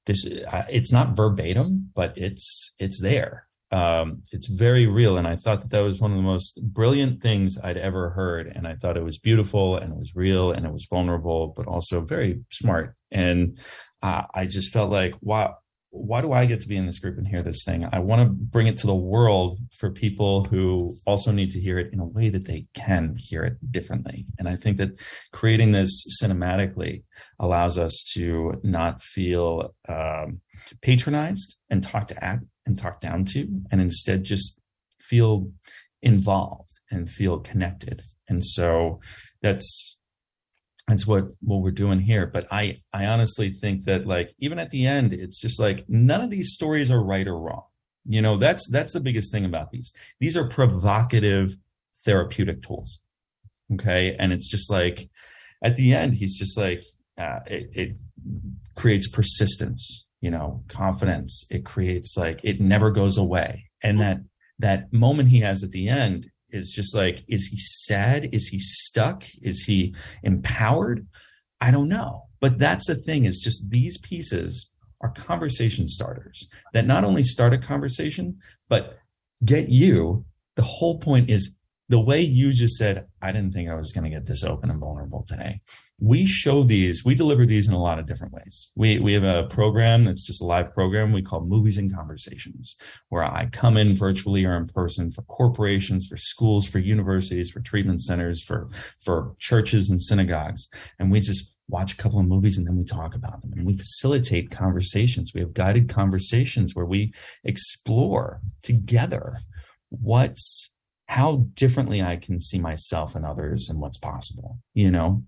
this it's not verbatim, but it's it's there. Um, it's very real, and I thought that that was one of the most brilliant things I'd ever heard, and I thought it was beautiful and it was real and it was vulnerable, but also very smart. And uh, I just felt like, wow, why do I get to be in this group and hear this thing? I want to bring it to the world for people who also need to hear it in a way that they can hear it differently. And I think that creating this cinematically allows us to not feel um, patronized and talked to at and talked down to, and instead just feel involved and feel connected. And so that's that's what what we're doing here. But i i honestly think that like even at the end it's just like none of these stories are right or wrong. You know that's that's the biggest thing about these. These are provocative therapeutic tools. Okay? And it's just like at the end he's just like uh, it, it creates persistence you know confidence it creates like it never goes away. And that that moment he has at the end is just like is he sad? Is he stuck? Is he empowered? I don't know. But that's the thing is just these pieces are conversation starters that not only start a conversation but get you the whole point is the way you just said, I didn't think I was going to get this open and vulnerable today. We show these, we deliver these in a lot of different ways. We, we have a program that's just a live program we call Movies and Conversations, where I come in virtually or in person for corporations, for schools, for universities, for treatment centers, for, for churches and synagogues. And we just watch a couple of movies and then we talk about them and we facilitate conversations. We have guided conversations where we explore together what's how differently I can see myself and others and what's possible, you know?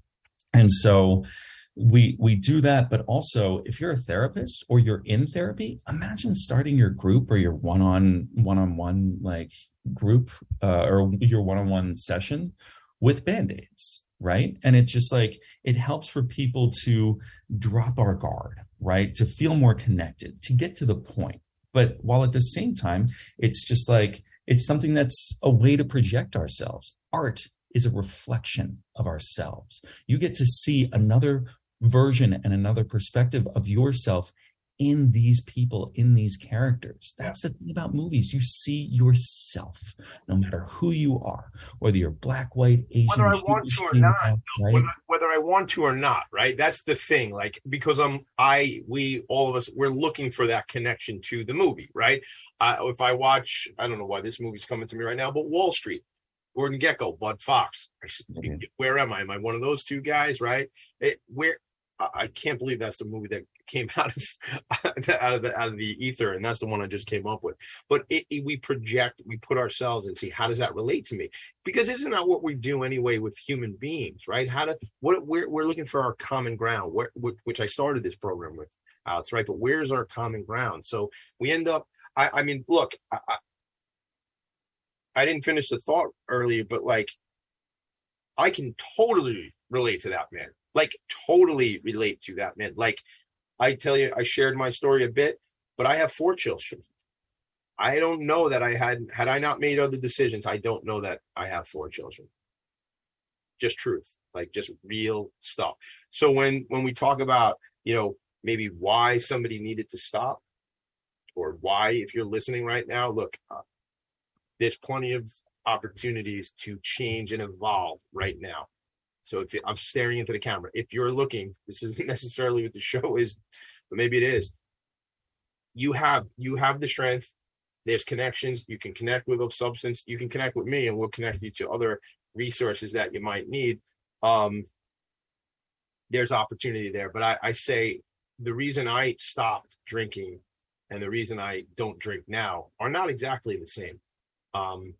And so we we do that, but also if you're a therapist or you're in therapy, imagine starting your group or your one-on one-on-one like group uh, or your one-on-one session with band-aids, right? And it's just like it helps for people to drop our guard, right? To feel more connected, to get to the point. But while at the same time, it's just like it's something that's a way to project ourselves. Art is a reflection of ourselves. You get to see another version and another perspective of yourself in these people, in these characters. That's the thing about movies. You see yourself, no matter who you are, whether you're black, white, Asian, whether I want to or not, right? whether, whether I want to or not, right? That's the thing. Like because I'm, I, we, all of us, we're looking for that connection to the movie, right? Uh, if I watch, I don't know why this movie's coming to me right now, but Wall Street, Gordon Gekko, Bud Fox. Mm-hmm. Where am I? Am I one of those two guys? Right? It, where I can't believe that's the movie that came out of out of the out of the ether, and that's the one I just came up with. But it, it, we project, we put ourselves and see how does that relate to me? Because isn't that what we do anyway with human beings, right? How to what we're we're looking for our common ground, where, which I started this program with, Alex, right? But where's our common ground? So we end up. I, I mean, look, I, I didn't finish the thought earlier, but like, I can totally relate to that man. Like, totally relate to that man. Like, I tell you, I shared my story a bit, but I have four children. I don't know that I had had I not made other decisions. I don't know that I have four children. Just truth, like just real stuff. So when when we talk about you know maybe why somebody needed to stop, or why if you're listening right now, look, uh, there's plenty of opportunities to change and evolve right now. So if I'm staring into the camera, if you're looking, this isn't necessarily what the show is, but maybe it is. You have you have the strength. There's connections. You can connect with Of Substance. You can connect with me, and we'll connect you to other resources that you might need. Um, there's opportunity there, but I, I say the reason I stopped drinking and the reason I don't drink now are not exactly the same. Um,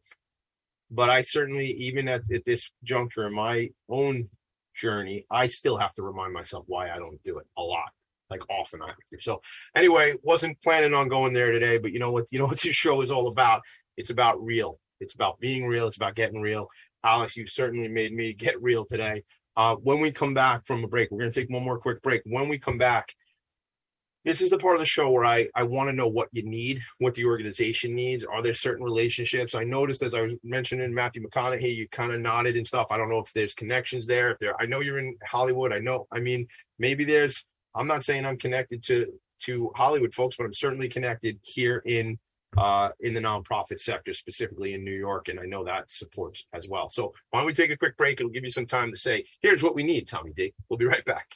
but I certainly, even at, at this juncture in my own journey, I still have to remind myself why I don't do it a lot, like often I have to. So anyway, wasn't planning on going there today, but you know what? You know what this show is all about? It's about real. It's about being real. It's about getting real. Alex, you certainly made me get real today. Uh, when we come back from a break, we're going to take one more quick break. When we come back, this is the part of the show where I, I want to know what you need, what the organization needs. Are there certain relationships? I noticed as I was mentioning Matthew McConaughey, you kind of nodded and stuff. I don't know if there's connections there. If there, I know you're in Hollywood. I know. I mean, maybe there's. I'm not saying I'm connected to to Hollywood folks, but I'm certainly connected here in uh, in the nonprofit sector, specifically in New York, and I know that supports as well. So why don't we take a quick break? It'll give you some time to say, "Here's what we need." Tommy D. We'll be right back.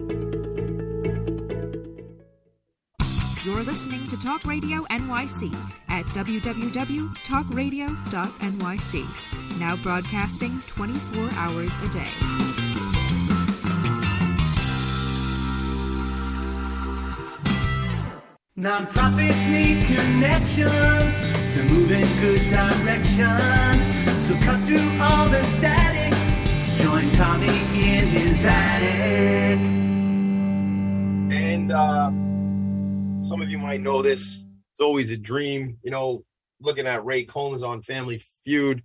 You're listening to Talk Radio NYC at www.talkradio.nyc. Now broadcasting 24 hours a day. Nonprofits need connections to move in good directions. So cut through all the static. Join Tommy in his attic. And uh, some of you might know this. It's always a dream, you know, looking at Ray Combs on Family Feud,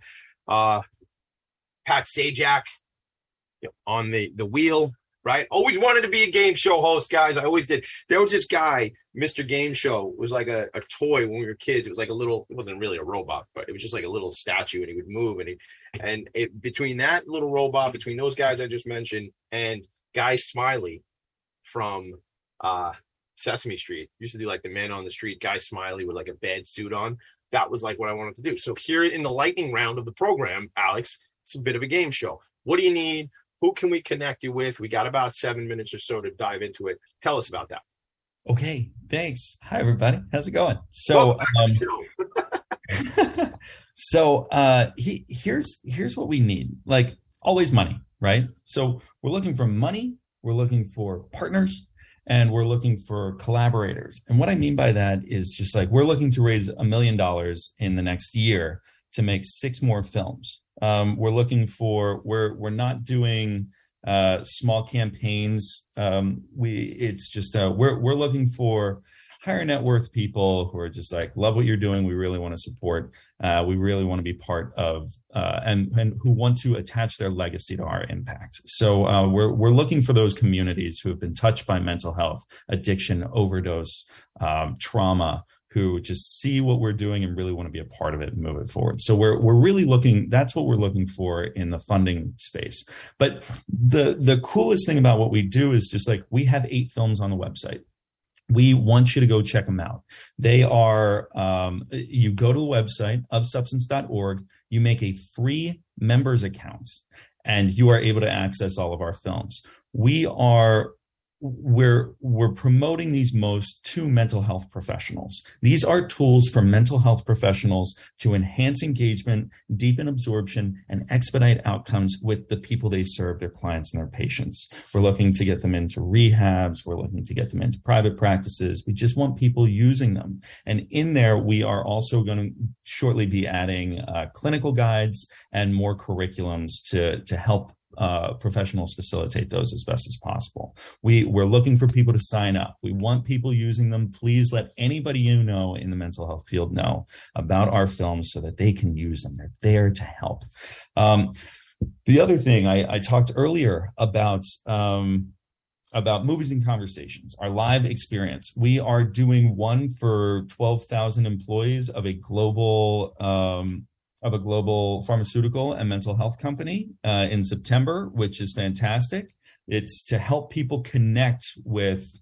uh, Pat Sajak you know, on the, the wheel, right? Always wanted to be a game show host, guys. I always did. There was this guy, Mr. Game Show, it was like a, a toy when we were kids. It was like a little, it wasn't really a robot, but it was just like a little statue and he would move. And he, and it, between that little robot, between those guys I just mentioned, and Guy Smiley from uh, Sesame Street, used to do like the man on the street, Guy Smiley with like a bad suit on. That was like what I wanted to do. So here in the lightning round of the program, Alex, it's a bit of a game show. What do you need? Who can we connect you with? We got about seven minutes or so to dive into it. Tell us about that. Okay, thanks. Hi everybody. How's it going? So um, so uh he, here's here's what we need. Like always money, right? So we're looking for money, we're looking for partners, and we're looking for collaborators. And what I mean by that is just like we're looking to raise a million dollars in the next year to make six more films. Um, we're looking for we're we're not doing uh, small campaigns. Um, we it's just uh, we're we're looking for higher net worth people who are just like love what you're doing. We really want to support. Uh, we really want to be part of uh, and and who want to attach their legacy to our impact. So uh, we're we're looking for those communities who have been touched by mental health, addiction, overdose, um, trauma who just see what we're doing and really want to be a part of it and move it forward. So we're we're really looking that's what we're looking for in the funding space. But the the coolest thing about what we do is just like we have 8 films on the website. We want you to go check them out. They are um, you go to the website ofsubstance.org, you make a free members account and you are able to access all of our films. We are we're we're promoting these most to mental health professionals. These are tools for mental health professionals to enhance engagement, deepen absorption, and expedite outcomes with the people they serve, their clients and their patients. We're looking to get them into rehabs. We're looking to get them into private practices. We just want people using them. And in there, we are also going to shortly be adding uh, clinical guides and more curriculums to to help uh, professionals facilitate those as best as possible. We we're looking for people to sign up. We want people using them. Please let anybody you know in the mental health field know about our films so that they can use them. They're there to help. Um, the other thing I, I talked earlier about. Um, about movies and conversations, our live experience. We are doing one for 12,000 employees of a global um, of a global pharmaceutical and mental health company uh, in September, which is fantastic. It's to help people connect with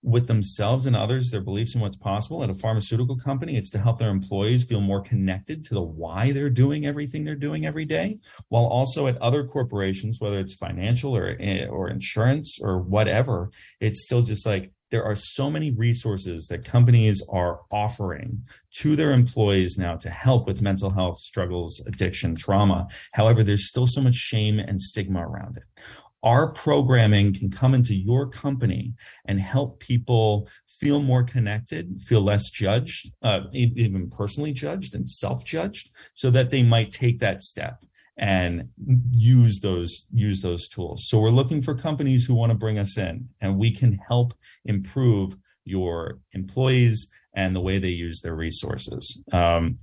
with themselves and others, their beliefs and what's possible. At a pharmaceutical company, it's to help their employees feel more connected to the why they're doing everything they're doing every day. While also at other corporations, whether it's financial or or insurance or whatever, it's still just like there are so many resources that companies are offering to their employees now to help with mental health struggles, addiction, trauma. However, there's still so much shame and stigma around it. Our programming can come into your company and help people feel more connected, feel less judged, uh, even personally judged and self judged, so that they might take that step and use those use those tools. So we're looking for companies who want to bring us in and we can help improve your employees and the way they use their resources. Um,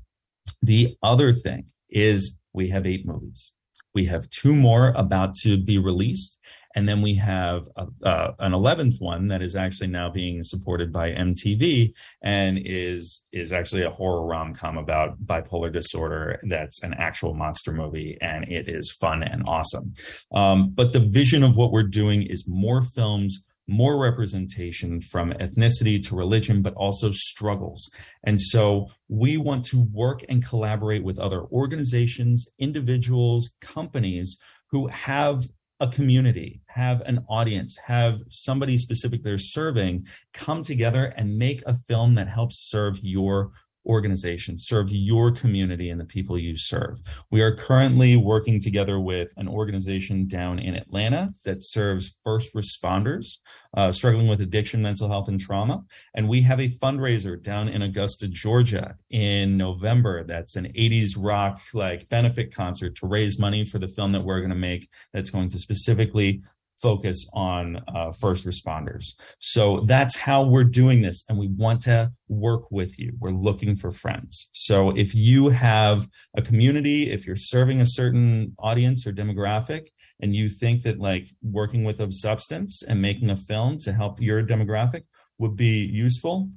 the other thing is we have eight movies. We have two more about to be released. And then we have a, uh, an 11th one that is actually now being supported by MTV and is is actually a horror rom-com about bipolar disorder that's an actual monster movie and it is fun and awesome. Um, but the vision of what we're doing is more films more representation from ethnicity to religion, but also struggles. And so we want to work and collaborate with other organizations, individuals, companies who have a community, have an audience, have somebody specific they're serving come together and make a film that helps serve your organization, serve your community and the people you serve. We are currently working together with an organization down in Atlanta that serves first responders uh, struggling with addiction, mental health, and trauma. And we have a fundraiser down in Augusta, Georgia in November. That's an 80s rock like benefit concert to raise money for the film that we're going to make that's going to specifically focus on uh, first responders. So that's how we're doing this. And we want to work with you. We're looking for friends. So if you have a community, if you're serving a certain audience or demographic, and you think that like working with Of Substance and making a film to help your demographic would be useful,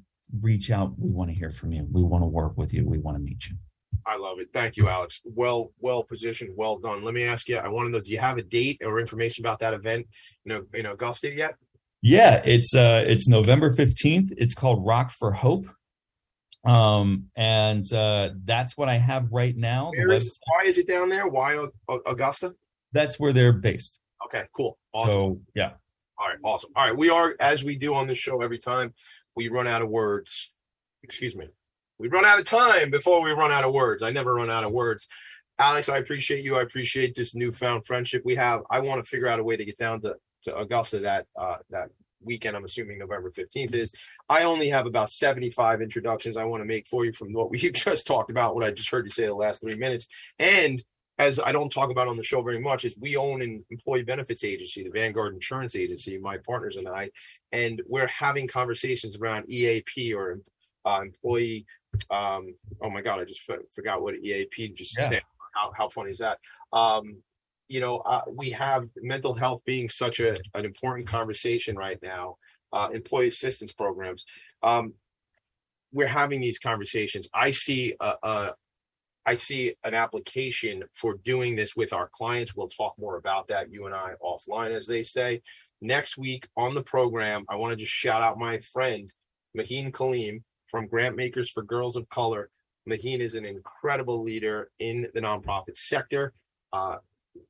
reach out. We want to hear from you. We want to work with you. We want to meet you. I love it. Thank you, Alex. Well, well positioned, well done. Let me ask you. I want to know: Do you have a date or information about that event? You know, you in Augusta yet? Yeah, it's uh, it's November fifteenth. It's called Rock for Hope, um, and uh, that's what I have right now. Where is it, why is it down there? Why Augusta? That's where they're based. Okay, cool, awesome. So yeah. All right, awesome. All right, we are as we do on this show every time we run out of words. Excuse me we run out of time before we run out of words. I never run out of words. Alex, I appreciate you. I appreciate this newfound friendship we have. I want to figure out a way to get down to, to Augusta that uh, that weekend. I'm assuming November 15th is. I only have about 75 introductions I want to make for you from what we just talked about, what I just heard you say the last three minutes. And as I don't talk about on the show very much, is we own an employee benefits agency, the Vanguard Insurance Agency, my partners and I, and we're having conversations around EAP or uh, employee um, oh my god, I just f- forgot what EAP just yeah. How how funny is that? Um, you know, uh, we have mental health being such a an important conversation right now. Uh, employee assistance programs. Um, we're having these conversations. I see a, a I see an application for doing this with our clients. We'll talk more about that, you and I, offline, as they say. Next week on the program, I want to just shout out my friend, Maheen Kaleem, from Grantmakers for Girls of Color. Maheen is an incredible leader in the nonprofit sector. Uh,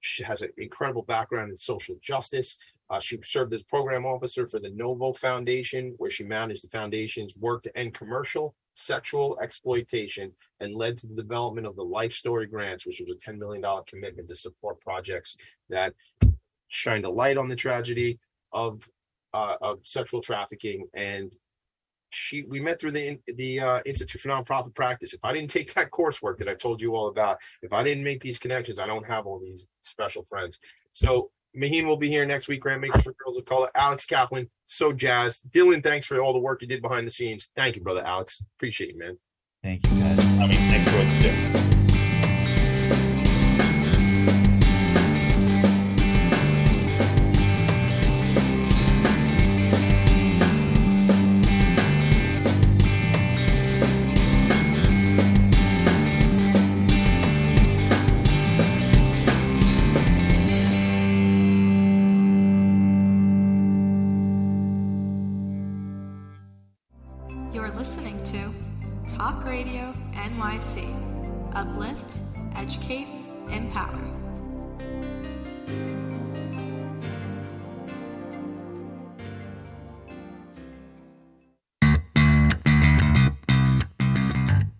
she has an incredible background in social justice. Uh, she served as program officer for the Novo Foundation, where she managed the foundation's work to end commercial sexual exploitation and led to the development of the Life Story Grants, which was a $10 million commitment to support projects that shined a light on the tragedy of uh, of sexual trafficking and she we met through the the uh, Institute for Nonprofit Practice. If I didn't take that coursework that I told you all about, if I didn't make these connections, I don't have all these special friends. So Maheen will be here next week. Grantmakers for Girls of Color. Alex Kaplan, so jazzed. Dylan, thanks for all the work you did behind the scenes. Thank you, brother Alex. Appreciate you, man. Thank you, guys. I mean, thanks for what you do.